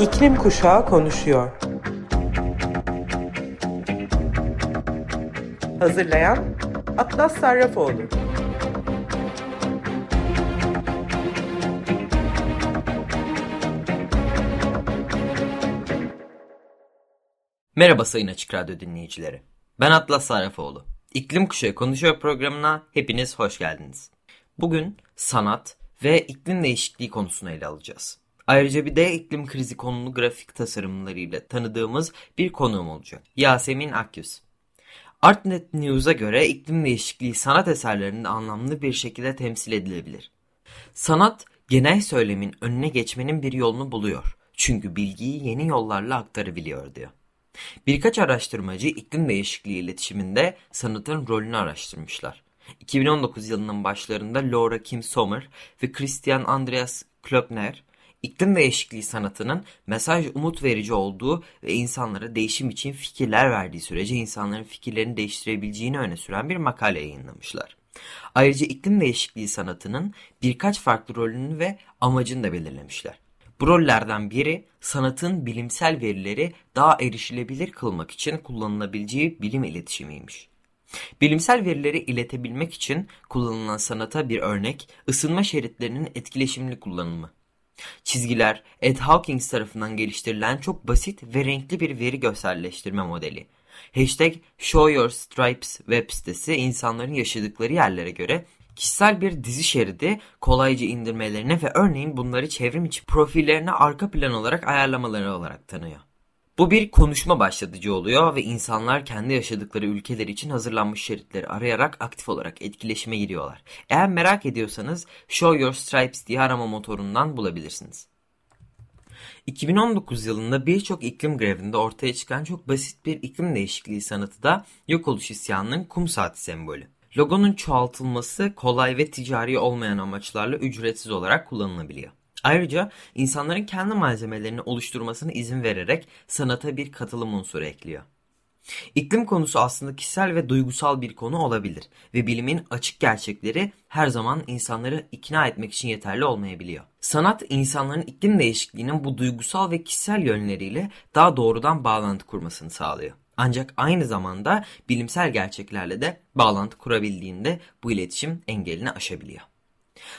İklim Kuşağı konuşuyor. Hazırlayan Atlas Sarrafoğlu. Merhaba Sayın Açık Radyo dinleyicileri. Ben Atlas Sarrafoğlu. İklim Kuşağı Konuşuyor programına hepiniz hoş geldiniz. Bugün sanat ve iklim değişikliği konusunu ele alacağız. Ayrıca bir de iklim krizi konulu grafik tasarımlarıyla tanıdığımız bir konuğum olacak. Yasemin Akyüz. Artnet News'a göre iklim değişikliği sanat eserlerinde anlamlı bir şekilde temsil edilebilir. Sanat, genel söylemin önüne geçmenin bir yolunu buluyor. Çünkü bilgiyi yeni yollarla aktarabiliyor diyor. Birkaç araştırmacı iklim değişikliği iletişiminde sanatın rolünü araştırmışlar. 2019 yılının başlarında Laura Kim Sommer ve Christian Andreas Klöckner iklim değişikliği sanatının mesaj umut verici olduğu ve insanlara değişim için fikirler verdiği sürece insanların fikirlerini değiştirebileceğini öne süren bir makale yayınlamışlar. Ayrıca iklim değişikliği sanatının birkaç farklı rolünü ve amacını da belirlemişler. Bu rollerden biri sanatın bilimsel verileri daha erişilebilir kılmak için kullanılabileceği bilim iletişimiymiş. Bilimsel verileri iletebilmek için kullanılan sanata bir örnek ısınma şeritlerinin etkileşimli kullanımı. Çizgiler, Ed Hawkins tarafından geliştirilen çok basit ve renkli bir veri görselleştirme modeli. Hashtag Show Your Stripes web sitesi insanların yaşadıkları yerlere göre kişisel bir dizi şeridi kolayca indirmelerine ve örneğin bunları çevrim içi profillerine arka plan olarak ayarlamaları olarak tanıyor. Bu bir konuşma başlatıcı oluyor ve insanlar kendi yaşadıkları ülkeler için hazırlanmış şeritleri arayarak aktif olarak etkileşime giriyorlar. Eğer merak ediyorsanız Show Your Stripes diye arama motorundan bulabilirsiniz. 2019 yılında birçok iklim grevinde ortaya çıkan çok basit bir iklim değişikliği sanatı da yok oluş isyanının kum saati sembolü. Logonun çoğaltılması kolay ve ticari olmayan amaçlarla ücretsiz olarak kullanılabiliyor. Ayrıca insanların kendi malzemelerini oluşturmasına izin vererek sanata bir katılım unsuru ekliyor. İklim konusu aslında kişisel ve duygusal bir konu olabilir ve bilimin açık gerçekleri her zaman insanları ikna etmek için yeterli olmayabiliyor. Sanat insanların iklim değişikliğinin bu duygusal ve kişisel yönleriyle daha doğrudan bağlantı kurmasını sağlıyor. Ancak aynı zamanda bilimsel gerçeklerle de bağlantı kurabildiğinde bu iletişim engelini aşabiliyor.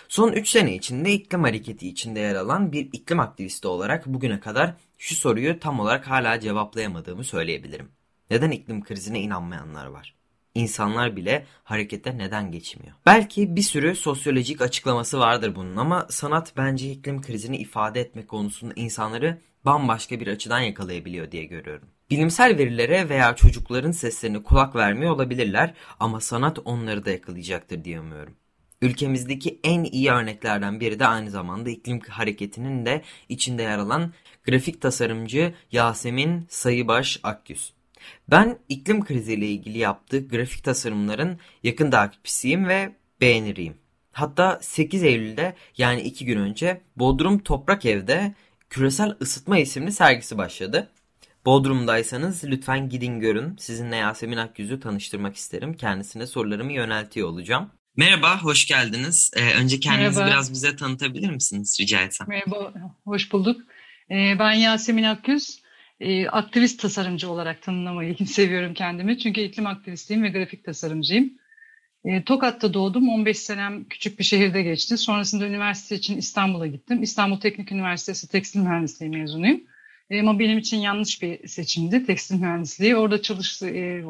Son 3 sene içinde iklim hareketi içinde yer alan bir iklim aktivisti olarak bugüne kadar şu soruyu tam olarak hala cevaplayamadığımı söyleyebilirim. Neden iklim krizine inanmayanlar var? İnsanlar bile harekete neden geçmiyor? Belki bir sürü sosyolojik açıklaması vardır bunun ama sanat bence iklim krizini ifade etmek konusunda insanları bambaşka bir açıdan yakalayabiliyor diye görüyorum. Bilimsel verilere veya çocukların seslerine kulak vermiyor olabilirler ama sanat onları da yakalayacaktır diye umuyorum. Ülkemizdeki en iyi örneklerden biri de aynı zamanda iklim hareketinin de içinde yer alan grafik tasarımcı Yasemin Sayıbaş Akgüz. Ben iklim kriziyle ilgili yaptığı grafik tasarımların yakın takipçisiyim ve beğeniriyim. Hatta 8 Eylül'de yani 2 gün önce Bodrum Toprak Ev'de Küresel Isıtma isimli sergisi başladı. Bodrum'daysanız lütfen gidin görün. Sizinle Yasemin Akgüz'ü tanıştırmak isterim. Kendisine sorularımı yöneltiyor olacağım. Merhaba, hoş geldiniz. Ee, önce kendinizi Merhaba. biraz bize tanıtabilir misiniz rica etsem? Merhaba, hoş bulduk. Ee, ben Yasemin Akgüz. Ee, aktivist tasarımcı olarak tanımlamayı seviyorum kendimi. Çünkü iklim aktivistiyim ve grafik tasarımcıyım. Ee, Tokat'ta doğdum. 15 senem küçük bir şehirde geçti. Sonrasında üniversite için İstanbul'a gittim. İstanbul Teknik Üniversitesi Tekstil Mühendisliği mezunuyum. Ee, ama benim için yanlış bir seçimdi tekstil mühendisliği. Orada çalıştı, e,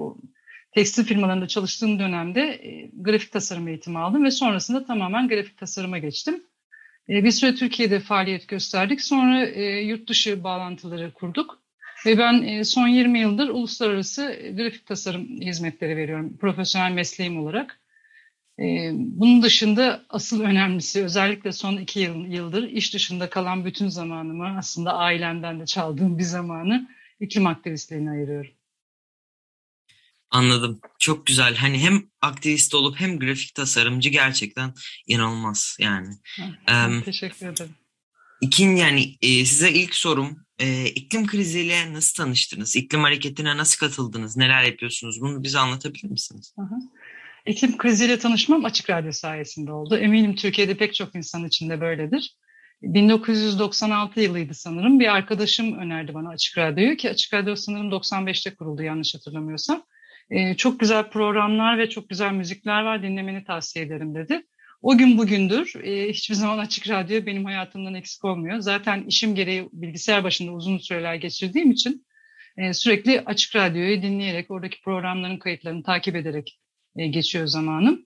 tekstil firmalarında çalıştığım dönemde e, grafik tasarım eğitimi aldım ve sonrasında tamamen grafik tasarıma geçtim. E, bir süre Türkiye'de faaliyet gösterdik. Sonra e, yurt dışı bağlantıları kurduk. Ve ben e, son 20 yıldır uluslararası grafik tasarım hizmetleri veriyorum profesyonel mesleğim olarak. E, bunun dışında asıl önemlisi özellikle son iki yıl, yıldır iş dışında kalan bütün zamanımı aslında ailemden de çaldığım bir zamanı iklim aktivistliğine ayırıyorum. Anladım. Çok güzel. Hani hem aktivist olup hem grafik tasarımcı gerçekten inanılmaz yani. Teşekkür ederim. İkin yani e, size ilk sorum e, iklim kriziyle nasıl tanıştınız? İklim hareketine nasıl katıldınız? Neler yapıyorsunuz? Bunu bize anlatabilir misiniz? Hı hı. İklim kriziyle tanışmam Açık Radyo sayesinde oldu. Eminim Türkiye'de pek çok insan için de böyledir. 1996 yılıydı sanırım. Bir arkadaşım önerdi bana Açık Radyo'yu ki Açık Radyo sanırım 95'te kuruldu yanlış hatırlamıyorsam. Ee, çok güzel programlar ve çok güzel müzikler var dinlemeni tavsiye ederim dedi. O gün bugündür e, hiçbir zaman Açık Radyo benim hayatımdan eksik olmuyor. Zaten işim gereği bilgisayar başında uzun süreler geçirdiğim için e, sürekli Açık Radyo'yu dinleyerek oradaki programların kayıtlarını takip ederek e, geçiyor zamanım.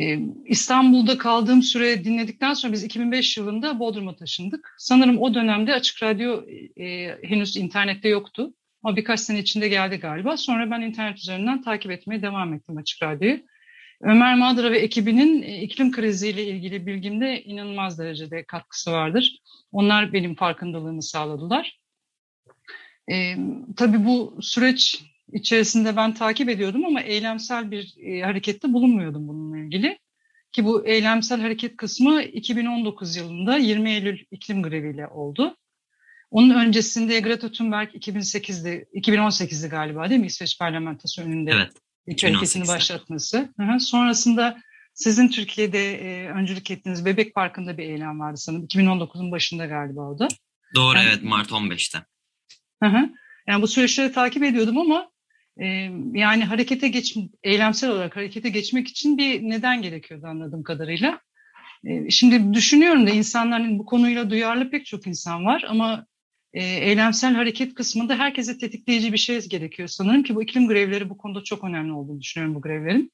E, İstanbul'da kaldığım süre dinledikten sonra biz 2005 yılında Bodrum'a taşındık. Sanırım o dönemde Açık Radyo henüz internette yoktu. Ama birkaç sene içinde geldi galiba. Sonra ben internet üzerinden takip etmeye devam ettim Açık Radyo'yu. Ömer Madra ve ekibinin e, iklim kriziyle ilgili bilgimde inanılmaz derecede katkısı vardır. Onlar benim farkındalığımı sağladılar. E, tabii bu süreç içerisinde ben takip ediyordum ama eylemsel bir e, harekette bulunmuyordum bununla ilgili. Ki bu eylemsel hareket kısmı 2019 yılında 20 Eylül iklim greviyle oldu. Onun öncesinde Greta Thunberg 2008'de, 2018'de galiba değil mi İsveç parlamentosu önünde evet, hareketini başlatması. Hı hı. Sonrasında sizin Türkiye'de e, öncülük ettiğiniz Bebek Parkı'nda bir eylem vardı sanırım. 2019'un başında galiba o da. Doğru yani, evet Mart 15'te. Hı hı. Yani bu süreçleri takip ediyordum ama e, yani harekete geç, eylemsel olarak harekete geçmek için bir neden gerekiyordu anladığım kadarıyla. E, şimdi düşünüyorum da insanların bu konuyla duyarlı pek çok insan var ama e, eylemsel hareket kısmında herkese tetikleyici bir şey gerekiyor sanırım ki bu iklim grevleri bu konuda çok önemli olduğunu düşünüyorum bu grevlerin.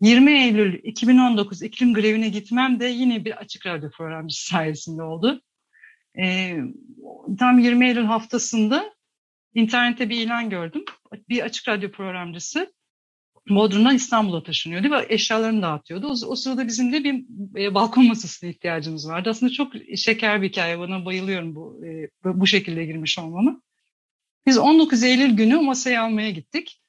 20 Eylül 2019 iklim grevine gitmem de yine bir açık radyo programcısı sayesinde oldu. E, tam 20 Eylül haftasında internette bir ilan gördüm. Bir açık radyo programcısı Bodrum'dan İstanbul'a taşınıyordu ve eşyalarını dağıtıyordu. O, o sırada bizim de bir e, balkon masasına ihtiyacımız vardı. Aslında çok şeker bir hikaye. Bana bayılıyorum bu e, bu şekilde girmiş olmamı. Biz 19 Eylül günü masayı almaya gittik.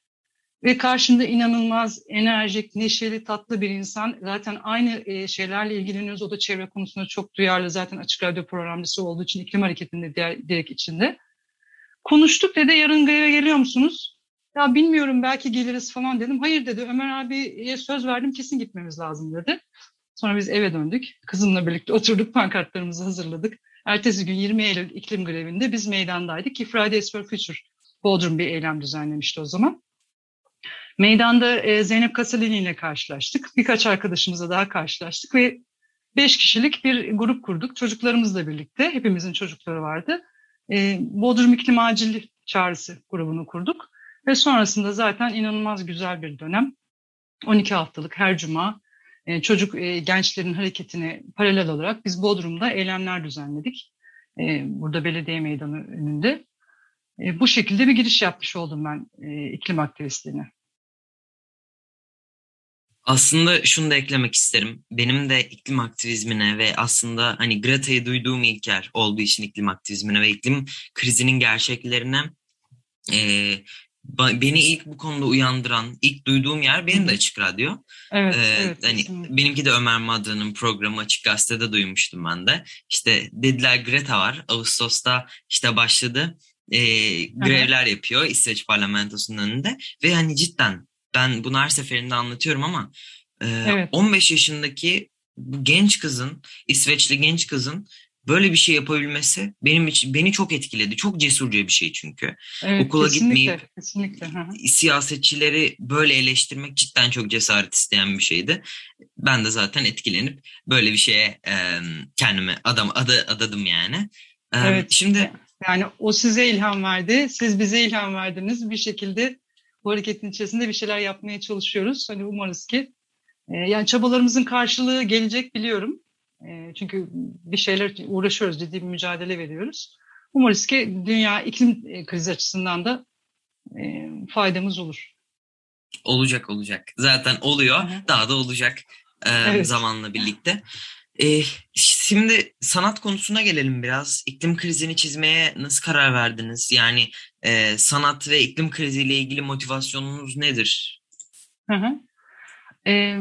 Ve karşında inanılmaz enerjik, neşeli, tatlı bir insan. Zaten aynı e, şeylerle ilgileniyoruz. O da çevre konusunda çok duyarlı. Zaten açık radyo programcısı olduğu için iklim hareketinde direkt içinde. Konuştuk dedi yarın greve geliyor musunuz? Ya bilmiyorum belki geliriz falan dedim. Hayır dedi Ömer abiye söz verdim kesin gitmemiz lazım dedi. Sonra biz eve döndük. Kızımla birlikte oturduk pankartlarımızı hazırladık. Ertesi gün 20 Eylül iklim grevinde biz meydandaydık ki Fridays for Future Bodrum bir eylem düzenlemişti o zaman. Meydanda e, Zeynep Kasalini ile karşılaştık. Birkaç arkadaşımızla daha karşılaştık ve beş kişilik bir grup kurduk. Çocuklarımızla birlikte, hepimizin çocukları vardı. E, Bodrum İklim Acil Çağrısı grubunu kurduk. Ve sonrasında zaten inanılmaz güzel bir dönem. 12 haftalık her cuma e, çocuk e, gençlerin hareketine paralel olarak biz Bodrum'da eylemler düzenledik. E, burada belediye meydanı önünde. Bu şekilde bir giriş yapmış oldum ben iklim aktivistliğine. Aslında şunu da eklemek isterim. Benim de iklim aktivizmine ve aslında hani Greta'yı duyduğum ilk yer olduğu için iklim aktivizmine ve iklim krizinin gerçeklerine e, beni ilk bu konuda uyandıran, ilk duyduğum yer benim de Açık Radyo. Evet, ee, evet. Hani benimki de Ömer Madra'nın programı Açık Gazete'de duymuştum ben de. İşte dediler Greta var. Ağustos'ta işte başladı. E, grevler yapıyor İsveç parlamentosunun önünde ve hani cidden ben bunu her seferinde anlatıyorum ama e, evet. 15 yaşındaki bu genç kızın, İsveçli genç kızın böyle bir şey yapabilmesi benim için beni çok etkiledi. Çok cesurca bir şey çünkü. Evet, Okula kesinlikle, gitmeyip kesinlikle. siyasetçileri böyle eleştirmek cidden çok cesaret isteyen bir şeydi. Ben de zaten etkilenip böyle bir şeye e, kendime adam adı adadım yani. E, evet. Şimdi yani o size ilham verdi. Siz bize ilham verdiniz. Bir şekilde bu hareketin içerisinde bir şeyler yapmaya çalışıyoruz. Hani umarız ki yani çabalarımızın karşılığı gelecek biliyorum. E, çünkü bir şeyler uğraşıyoruz, ciddi bir mücadele veriyoruz. Umarız ki dünya iklim e, krizi açısından da e, faydamız olur. Olacak olacak. Zaten oluyor. Hı-hı. Daha da olacak e, evet. zamanla birlikte. E, şimdi sanat konusuna gelelim biraz. İklim krizini çizmeye nasıl karar verdiniz? Yani e, sanat ve iklim kriziyle ilgili motivasyonunuz nedir? Hı hı. E,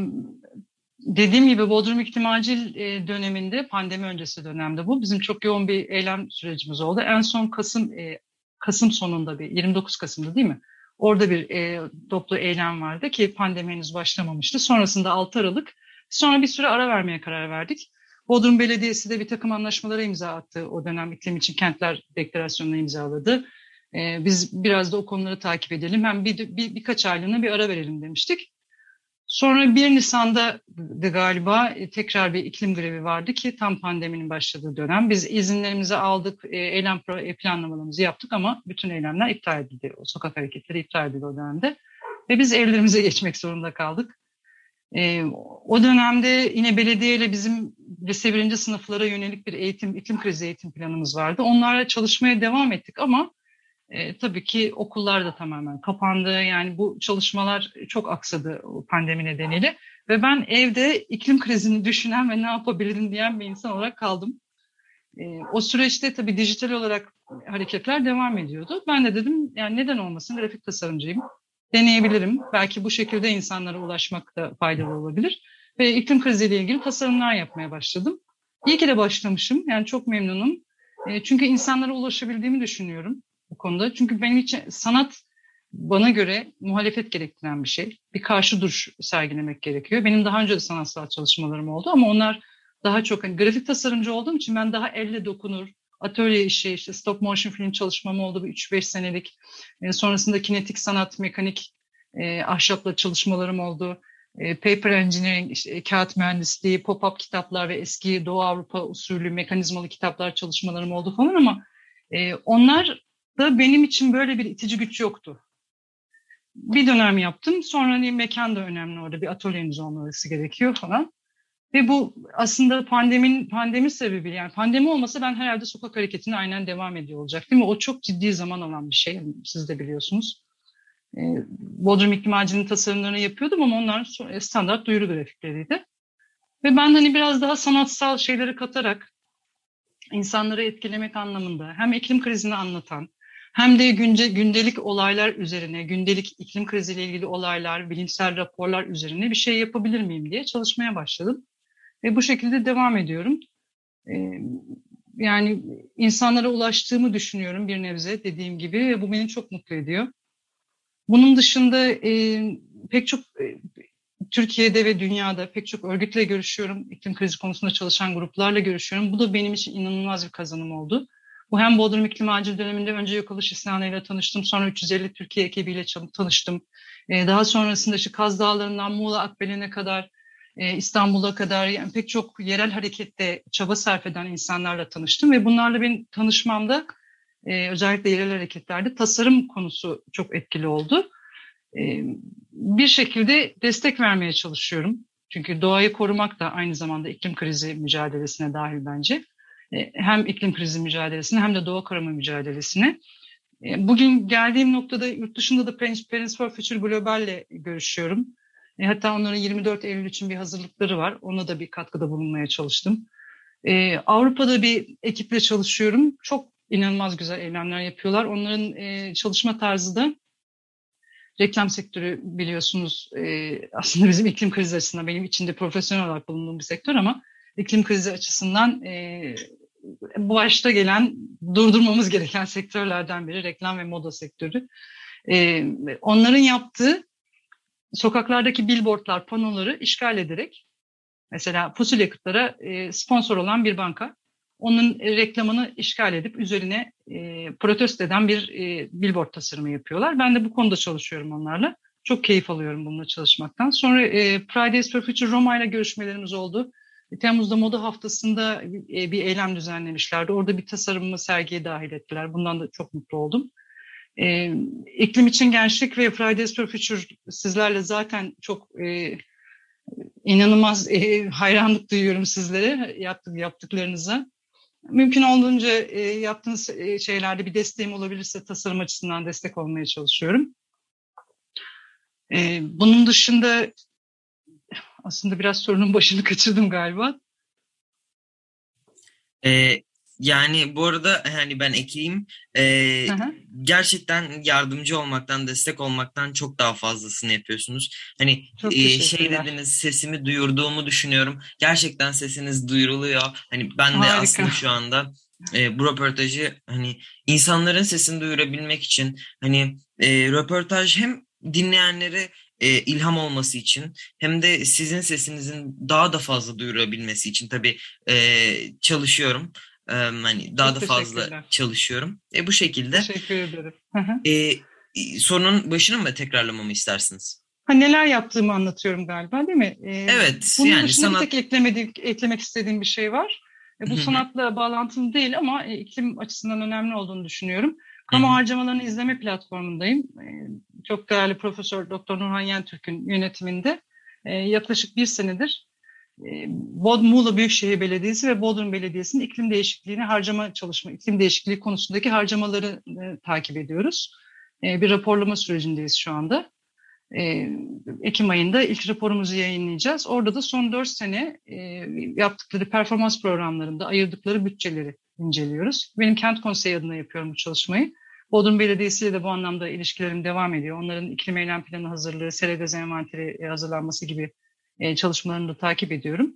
dediğim gibi Bodrum İklim Acil e, döneminde, pandemi öncesi dönemde bu. Bizim çok yoğun bir eylem sürecimiz oldu. En son Kasım e, Kasım sonunda bir 29 Kasım'da değil mi? Orada bir e, toplu eylem vardı ki pandemi henüz başlamamıştı. Sonrasında 6 Aralık. Sonra bir süre ara vermeye karar verdik. Bodrum Belediyesi de bir takım anlaşmalara imza attı. O dönem iklim için kentler deklarasyonunu imzaladı. Ee, biz biraz da o konuları takip edelim. Hem bir, bir, birkaç aylığına bir ara verelim demiştik. Sonra 1 Nisan'da galiba e, tekrar bir iklim grevi vardı ki tam pandeminin başladığı dönem. Biz izinlerimizi aldık, e, eylem e, planlamalarımızı yaptık ama bütün eylemler iptal edildi. O sokak hareketleri iptal edildi o dönemde. Ve biz evlerimize geçmek zorunda kaldık. O dönemde yine belediye ile bizim lise birinci sınıflara yönelik bir eğitim, iklim krizi eğitim planımız vardı. Onlarla çalışmaya devam ettik ama e, tabii ki okullar da tamamen kapandı. Yani bu çalışmalar çok aksadı pandemi nedeniyle. Ve ben evde iklim krizini düşünen ve ne yapabilirim diyen bir insan olarak kaldım. E, o süreçte tabii dijital olarak hareketler devam ediyordu. Ben de dedim yani neden olmasın grafik tasarımcıyım. Deneyebilirim. Belki bu şekilde insanlara ulaşmak da faydalı olabilir. Ve iklim kriziyle ilgili tasarımlar yapmaya başladım. İyi ki de başlamışım. Yani çok memnunum. E, çünkü insanlara ulaşabildiğimi düşünüyorum bu konuda. Çünkü benim için sanat bana göre muhalefet gerektiren bir şey. Bir karşı duruş sergilemek gerekiyor. Benim daha önce de sanatsal çalışmalarım oldu ama onlar daha çok hani grafik tasarımcı olduğum için ben daha elle dokunur, atölye işi, işte stop motion film çalışmam oldu bir 3-5 senelik. E, sonrasında kinetik sanat, mekanik e, ahşapla çalışmalarım oldu. E, paper engineering, işte, e, kağıt mühendisliği, pop-up kitaplar ve eski Doğu Avrupa usulü mekanizmalı kitaplar çalışmalarım oldu falan ama e, onlar da benim için böyle bir itici güç yoktu. Bir dönem yaptım. Sonra hani mekan da önemli orada. Bir atölyeniz olması gerekiyor falan. Ve bu aslında pandemin pandemi sebebi yani pandemi olmasa ben herhalde sokak hareketine aynen devam ediyor olacaktım. Ve o çok ciddi zaman alan bir şey. Siz de biliyorsunuz. Ee, Bodrum İklim Ağacı'nın tasarımlarını yapıyordum ama onlar e, standart duyuru grafikleriydi. Ve ben hani biraz daha sanatsal şeyleri katarak insanları etkilemek anlamında hem iklim krizini anlatan hem de günce, gündelik olaylar üzerine, gündelik iklim kriziyle ilgili olaylar, bilimsel raporlar üzerine bir şey yapabilir miyim diye çalışmaya başladım. Ve bu şekilde devam ediyorum. Ee, yani insanlara ulaştığımı düşünüyorum bir nebze dediğim gibi ve bu beni çok mutlu ediyor. Bunun dışında e, pek çok e, Türkiye'de ve dünyada pek çok örgütle görüşüyorum. İklim krizi konusunda çalışan gruplarla görüşüyorum. Bu da benim için inanılmaz bir kazanım oldu. Bu hem Bodrum İklim Acil döneminde önce yok oluş isyanıyla tanıştım. Sonra 350 Türkiye ekibiyle tanıştım. Ee, daha sonrasında işte Kaz Dağları'ndan Muğla Akbelen'e kadar e, İstanbul'a kadar yani pek çok yerel harekette çaba sarf eden insanlarla tanıştım ve bunlarla benim tanışmamda e, özellikle yerel hareketlerde tasarım konusu çok etkili oldu. E, bir şekilde destek vermeye çalışıyorum. Çünkü doğayı korumak da aynı zamanda iklim krizi mücadelesine dahil bence. E, hem iklim krizi mücadelesine hem de doğa koruma mücadelesine. E, bugün geldiğim noktada yurt dışında da Parents for Future Global ile görüşüyorum. E, hatta onların 24 Eylül için bir hazırlıkları var. Ona da bir katkıda bulunmaya çalıştım. Avrupa'da bir ekiple çalışıyorum. Çok inanılmaz güzel eylemler yapıyorlar. Onların çalışma tarzı da reklam sektörü biliyorsunuz aslında bizim iklim krizi açısından benim içinde profesyonel olarak bulunduğum bir sektör ama iklim krizi açısından başta gelen durdurmamız gereken sektörlerden biri reklam ve moda sektörü. E, onların yaptığı sokaklardaki billboardlar, panoları işgal ederek mesela fosil yakıtlara e, sponsor olan bir banka onun reklamını işgal edip üzerine e, protesto eden bir e, billboard tasarımı yapıyorlar. Ben de bu konuda çalışıyorum onlarla. Çok keyif alıyorum bununla çalışmaktan. Sonra e, Fridays for Future Roma ile görüşmelerimiz oldu. Temmuz'da moda haftasında e, bir eylem düzenlemişlerdi. Orada bir tasarımımı sergiye dahil ettiler. Bundan da çok mutlu oldum. E, iklim için Gençlik ve Fridays for Future sizlerle zaten çok e, inanılmaz e, hayranlık duyuyorum sizlere yaptık, yaptıklarınıza. Mümkün olduğunca yaptığınız şeylerde bir desteğim olabilirse tasarım açısından destek olmaya çalışıyorum. Bunun dışında aslında biraz sorunun başını kaçırdım galiba. Ee, yani bu arada hani ben ekleyeyim. Ee, gerçekten yardımcı olmaktan, destek olmaktan çok daha fazlasını yapıyorsunuz. Hani e, şey dediniz sesimi duyurduğumu düşünüyorum. Gerçekten sesiniz duyuruluyor. Hani ben de Harika. aslında şu anda e, bu röportajı hani insanların sesini duyurabilmek için hani e, röportaj hem dinleyenleri e, ilham olması için hem de sizin sesinizin daha da fazla duyurabilmesi için tabii e, çalışıyorum. E, hani daha Çok da fazla çalışıyorum. E, bu şekilde Teşekkür ederim. Hı hı. e, sorunun başını mı tekrarlamamı istersiniz? Ha, neler yaptığımı anlatıyorum galiba değil mi? Ee, Evet, bunun yani dışında sanat- bir tek eklemediğim, eklemek istediğim bir şey var. E, Hı bu hı. sanatla bağlantılı değil ama e, iklim açısından önemli olduğunu düşünüyorum. Kamu harcamalarını izleme platformundayım. E, çok değerli Profesör Doktor Nurhan Yentürk'ün yönetiminde e, yaklaşık bir senedir e, Bodrum Muğla Büyükşehir Belediyesi ve Bodrum Belediyesi'nin iklim değişikliğine harcama çalışma, iklim değişikliği konusundaki harcamaları e, takip ediyoruz. Bir raporlama sürecindeyiz şu anda. Ekim ayında ilk raporumuzu yayınlayacağız. Orada da son 4 sene yaptıkları performans programlarında ayırdıkları bütçeleri inceliyoruz. Benim kent konseyi adına yapıyorum bu çalışmayı. Bodrum Belediyesi ile de bu anlamda ilişkilerim devam ediyor. Onların iklim eylem planı hazırlığı, sere dezenvanteri hazırlanması gibi e, çalışmalarını da takip ediyorum.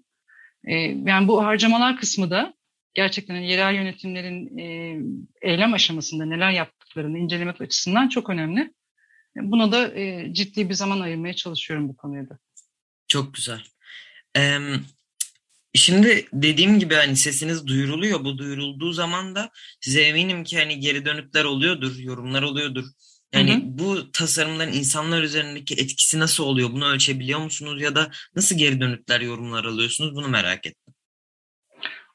E, yani bu harcamalar kısmı da gerçekten hani yerel yönetimlerin e, eylem aşamasında neler yaptıklarını incelemek açısından çok önemli. Buna da e, ciddi bir zaman ayırmaya çalışıyorum bu konuya. Çok güzel. Em, şimdi dediğim gibi hani sesiniz duyuruluyor. Bu duyurulduğu zaman da size eminim ki hani geri dönütler oluyordur, yorumlar oluyordur. Yani Hı hı. bu tasarımların insanlar üzerindeki etkisi nasıl oluyor? Bunu ölçebiliyor musunuz ya da nasıl geri dönütler, yorumlar alıyorsunuz? Bunu merak ettim.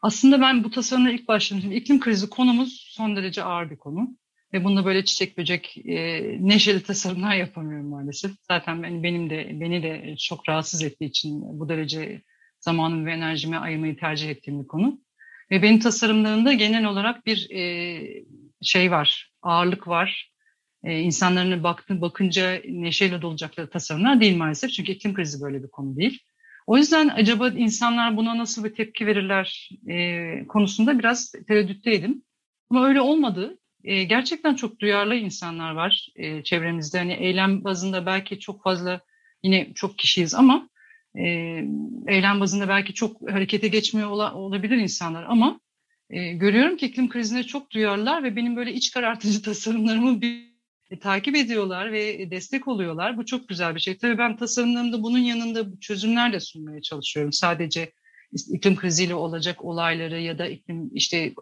Aslında ben bu tasarımla ilk başladığımda iklim krizi konumuz son derece ağır bir konu. Ve bunda böyle çiçek böcek e, neşeli tasarımlar yapamıyorum maalesef. Zaten ben, benim de beni de çok rahatsız ettiği için bu derece zamanımı ve enerjimi ayırmayı tercih ettiğim bir konu. Ve benim tasarımlarımda genel olarak bir e, şey var, ağırlık var. E, insanların baktı, bakınca neşeyle dolacakları tasarımlar değil maalesef. Çünkü iklim krizi böyle bir konu değil. O yüzden acaba insanlar buna nasıl bir tepki verirler e, konusunda biraz tereddütteydim. Ama öyle olmadı. E, gerçekten çok duyarlı insanlar var e, çevremizde. Hani eylem bazında belki çok fazla yine çok kişiyiz ama e, eylem bazında belki çok harekete geçmiyor ola, olabilir insanlar ama e, görüyorum ki iklim krizine çok duyarlılar ve benim böyle iç karartıcı tasarımlarımı bir e, takip ediyorlar ve destek oluyorlar. Bu çok güzel bir şey. Tabii ben tasarımlarımda bunun yanında çözümler de sunmaya çalışıyorum. Sadece iklim kriziyle olacak olayları ya da iklim işte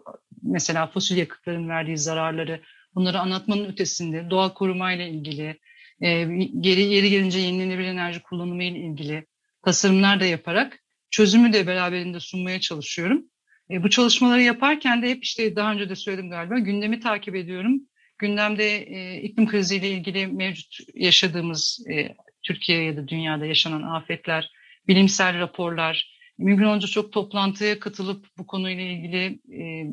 mesela fosil yakıtların verdiği zararları bunları anlatmanın ötesinde doğa korumayla ilgili e, geri yeri gelince yenilenebilir enerji kullanımı ile ilgili tasarımlar da yaparak çözümü de beraberinde sunmaya çalışıyorum. E, bu çalışmaları yaparken de hep işte daha önce de söyledim galiba gündemi takip ediyorum. Gündemde e, iklim kriziyle ilgili mevcut yaşadığımız e, Türkiye ya da dünyada yaşanan afetler, bilimsel raporlar, mümkün olunca çok toplantıya katılıp bu konuyla ilgili e,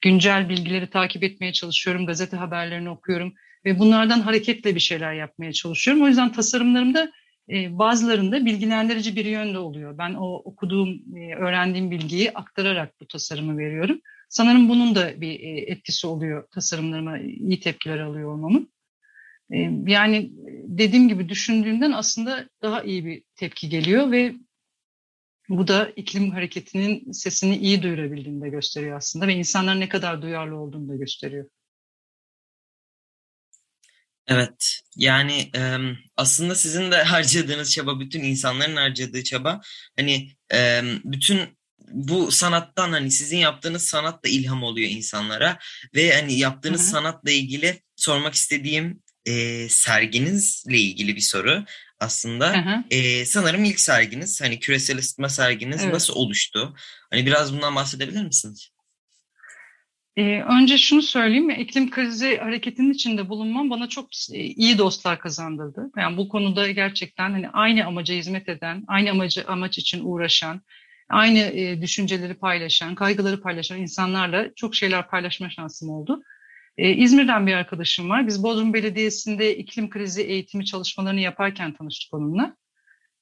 güncel bilgileri takip etmeye çalışıyorum. Gazete haberlerini okuyorum ve bunlardan hareketle bir şeyler yapmaya çalışıyorum. O yüzden tasarımlarımda e, bazılarında bilgilendirici bir yönde oluyor. Ben o okuduğum, e, öğrendiğim bilgiyi aktararak bu tasarımı veriyorum. Sanırım bunun da bir e, etkisi oluyor tasarımlarıma iyi tepkiler alıyor olmamın. Yani dediğim gibi düşündüğümden aslında daha iyi bir tepki geliyor ve bu da iklim hareketinin sesini iyi duyurabildiğini de gösteriyor aslında ve insanlar ne kadar duyarlı olduğunu da gösteriyor. Evet, yani e, aslında sizin de harcadığınız çaba, bütün insanların harcadığı çaba, hani e, bütün bu sanattan hani sizin yaptığınız sanat da ilham oluyor insanlara ve hani yaptığınız Hı hı. sanatla ilgili sormak istediğim e, serginizle ilgili bir soru aslında. Hı hı. E, sanırım ilk serginiz, hani küresel ısıtma serginiz Evet. nasıl oluştu? Hani biraz bundan bahsedebilir misiniz? Ee, önce şunu söyleyeyim, iklim krizi hareketinin içinde bulunmam bana çok e, iyi dostlar kazandırdı. Yani bu konuda gerçekten hani aynı amaca hizmet eden, aynı amacı amaç için uğraşan, aynı e, düşünceleri paylaşan, kaygıları paylaşan insanlarla çok şeyler paylaşma şansım oldu. Ee, İzmir'den bir arkadaşım var. Biz Bodrum Belediyesi'nde iklim krizi eğitimi çalışmalarını yaparken tanıştık onunla.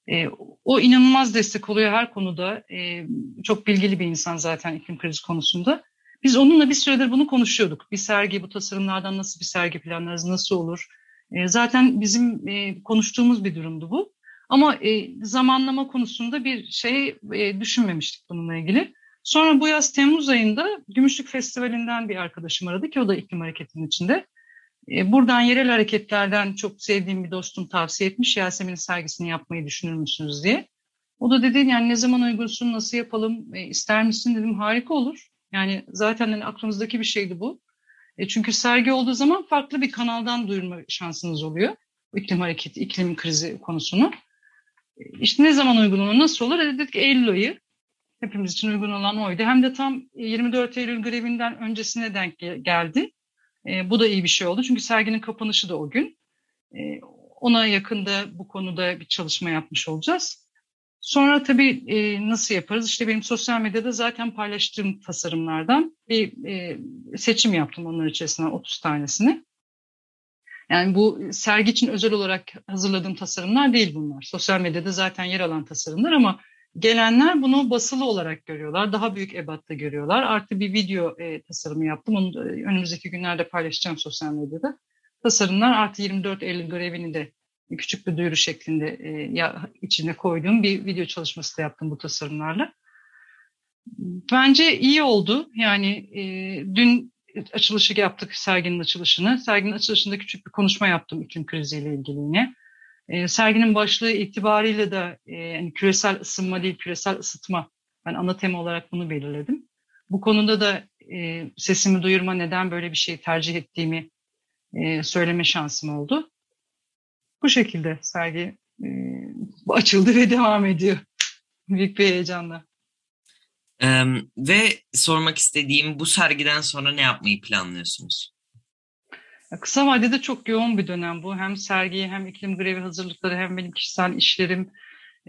Ee, o inanılmaz destek oluyor her konuda. Ee, çok bilgili bir insan zaten iklim krizi konusunda. Biz onunla bir süredir bunu konuşuyorduk. Bir sergi, bu tasarımlardan nasıl bir sergi planlarız, nasıl olur? E, zaten bizim e, konuştuğumuz bir durumdu bu. Ama e, zamanlama konusunda bir şey e, düşünmemiştik bununla ilgili. Sonra bu yaz Temmuz ayında Gümüşlük Festivali'nden bir arkadaşım aradı ki o da iklim hareketinin içinde. E, buradan yerel hareketlerden çok sevdiğim bir dostum tavsiye etmiş Yasemin'in sergisini yapmayı düşünür müsünüz diye. O da dedi yani ne zaman uygunsun, nasıl yapalım, e, ister misin dedim harika olur. Yani zaten hani aklımızdaki bir şeydi bu. E, çünkü sergi olduğu zaman farklı bir kanaldan duyurma şansınız oluyor. İklim hareketi, iklim krizi konusunu. E, işte ne zaman olur, nasıl olur? E, dedik Eylül ayı. Hepimiz için uygun olan oydu. Hem de tam 24 Eylül grevinden öncesine denk geldi. E, bu da iyi bir şey oldu. Çünkü serginin kapanışı da o gün. E, ona yakında bu konuda bir çalışma yapmış olacağız. Sonra tabii e, nasıl yaparız? İşte benim sosyal medyada zaten paylaştığım tasarımlardan bir e, seçim yaptım onlar içerisinden 30 tanesini. Yani bu sergi için özel olarak hazırladığım tasarımlar değil bunlar. Sosyal medyada zaten yer alan tasarımlar ama gelenler bunu basılı olarak görüyorlar. Daha büyük ebatta görüyorlar. Artı bir video e, tasarımı yaptım. Onu önümüzdeki günlerde paylaşacağım sosyal medyada. Tasarımlar artı 24 Eylül grevini de küçük bir duyuru şeklinde e, ya, içine koyduğum bir video çalışması da yaptım bu tasarımlarla. Bence iyi oldu. Yani e, dün açılışı yaptık serginin açılışını. Serginin açılışında küçük bir konuşma yaptım iklim kriziyle ilgili yine. E, serginin başlığı itibariyle de e, yani küresel ısınma değil küresel ısıtma. Ben ana tema olarak bunu belirledim. Bu konuda da e, sesimi duyurma neden böyle bir şey tercih ettiğimi e, söyleme şansım oldu. Bu şekilde sergi e, açıldı ve devam ediyor. Büyük bir heyecanla. Ee, ve sormak istediğim bu sergiden sonra ne yapmayı planlıyorsunuz? Kısa vadede çok yoğun bir dönem bu. Hem sergiye hem iklim grevi hazırlıkları hem benim kişisel işlerim.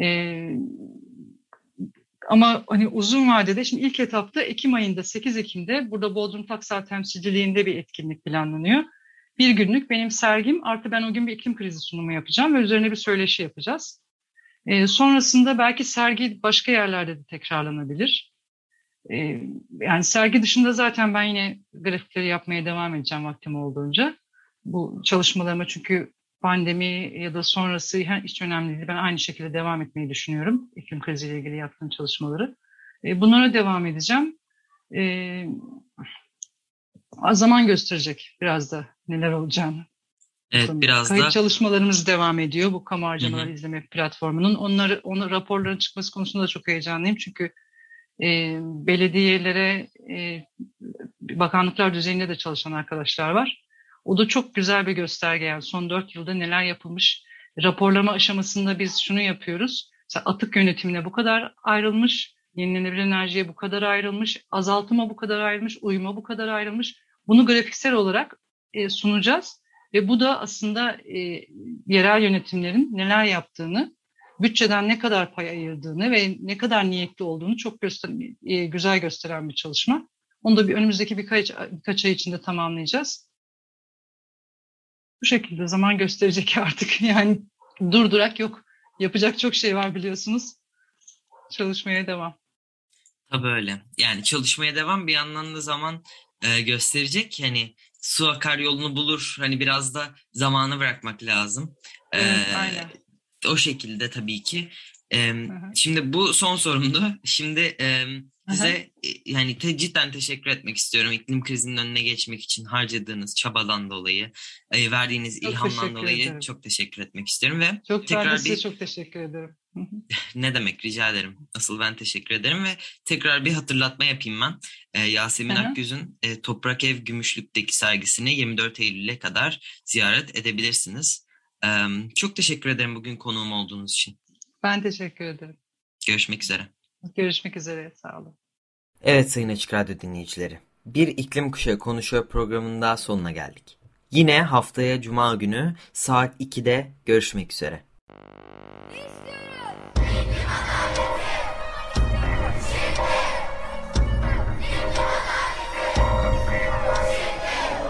Ee, ama hani uzun vadede şimdi ilk etapta Ekim ayında 8 Ekim'de burada Bodrum Taksal temsilciliğinde bir etkinlik planlanıyor. Bir günlük benim sergim artı ben o gün bir iklim krizi sunumu yapacağım ve üzerine bir söyleşi yapacağız. Ee, sonrasında belki sergi başka yerlerde de tekrarlanabilir. Ee, yani sergi dışında zaten ben yine grafikleri yapmaya devam edeceğim vaktim olduğunca. Bu çalışmalarıma çünkü pandemi ya da sonrası hiç önemli değil. Ben aynı şekilde devam etmeyi düşünüyorum. İklim kriziyle ilgili yaptığım çalışmaları. Ee, bunlara devam edeceğim. Ee, zaman gösterecek biraz da neler olacağını. Evet biraz Kayıt da... çalışmalarımız devam ediyor bu kamu harcamaları izleme platformunun. Onları, onu raporların çıkması konusunda da çok heyecanlıyım. Çünkü e, belediyelere, e, bakanlıklar düzeyinde de çalışan arkadaşlar var. O da çok güzel bir gösterge. Yani son dört yılda neler yapılmış. Raporlama aşamasında biz şunu yapıyoruz. Mesela atık yönetimine bu kadar ayrılmış, yenilenebilir enerjiye bu kadar ayrılmış, azaltıma bu kadar ayrılmış, uyuma bu kadar ayrılmış. Bunu grafiksel olarak e, sunacağız. Ve bu da aslında e, yerel yönetimlerin neler yaptığını bütçeden ne kadar pay ayırdığını ve ne kadar niyetli olduğunu çok göster e, güzel gösteren bir çalışma. Onu da bir önümüzdeki birkaç, birkaç ay içinde tamamlayacağız. Bu şekilde zaman gösterecek artık. Yani durdurak yok. Yapacak çok şey var biliyorsunuz. Çalışmaya devam. Tabii öyle. Yani çalışmaya devam bir yandan da zaman e, gösterecek. Hani su akar yolunu bulur. Hani biraz da zamanı bırakmak lazım. Evet, aynen o şekilde tabii ki. E, şimdi bu son sorumdu. Şimdi e, size yani te, cidden teşekkür etmek istiyorum. İklim krizinin önüne geçmek için harcadığınız çabadan dolayı, e, verdiğiniz çok ilhamdan dolayı ederim. çok teşekkür etmek istiyorum ve çok tekrar bir çok teşekkür ederim. ne demek rica ederim. Asıl ben teşekkür ederim ve tekrar bir hatırlatma yapayım ben. E, Yasemin Hı-hı. Akgüz'ün e, Toprak Ev Gümüşlük'teki sergisini 24 Eylül'e kadar ziyaret edebilirsiniz. Çok teşekkür ederim bugün konuğum olduğunuz için. Ben teşekkür ederim. Görüşmek üzere. Görüşmek üzere. Sağ olun. Evet Sayın Açık Radyo dinleyicileri. Bir iklim kuşağı konuşuyor programının daha sonuna geldik. Yine haftaya Cuma günü saat 2'de görüşmek üzere.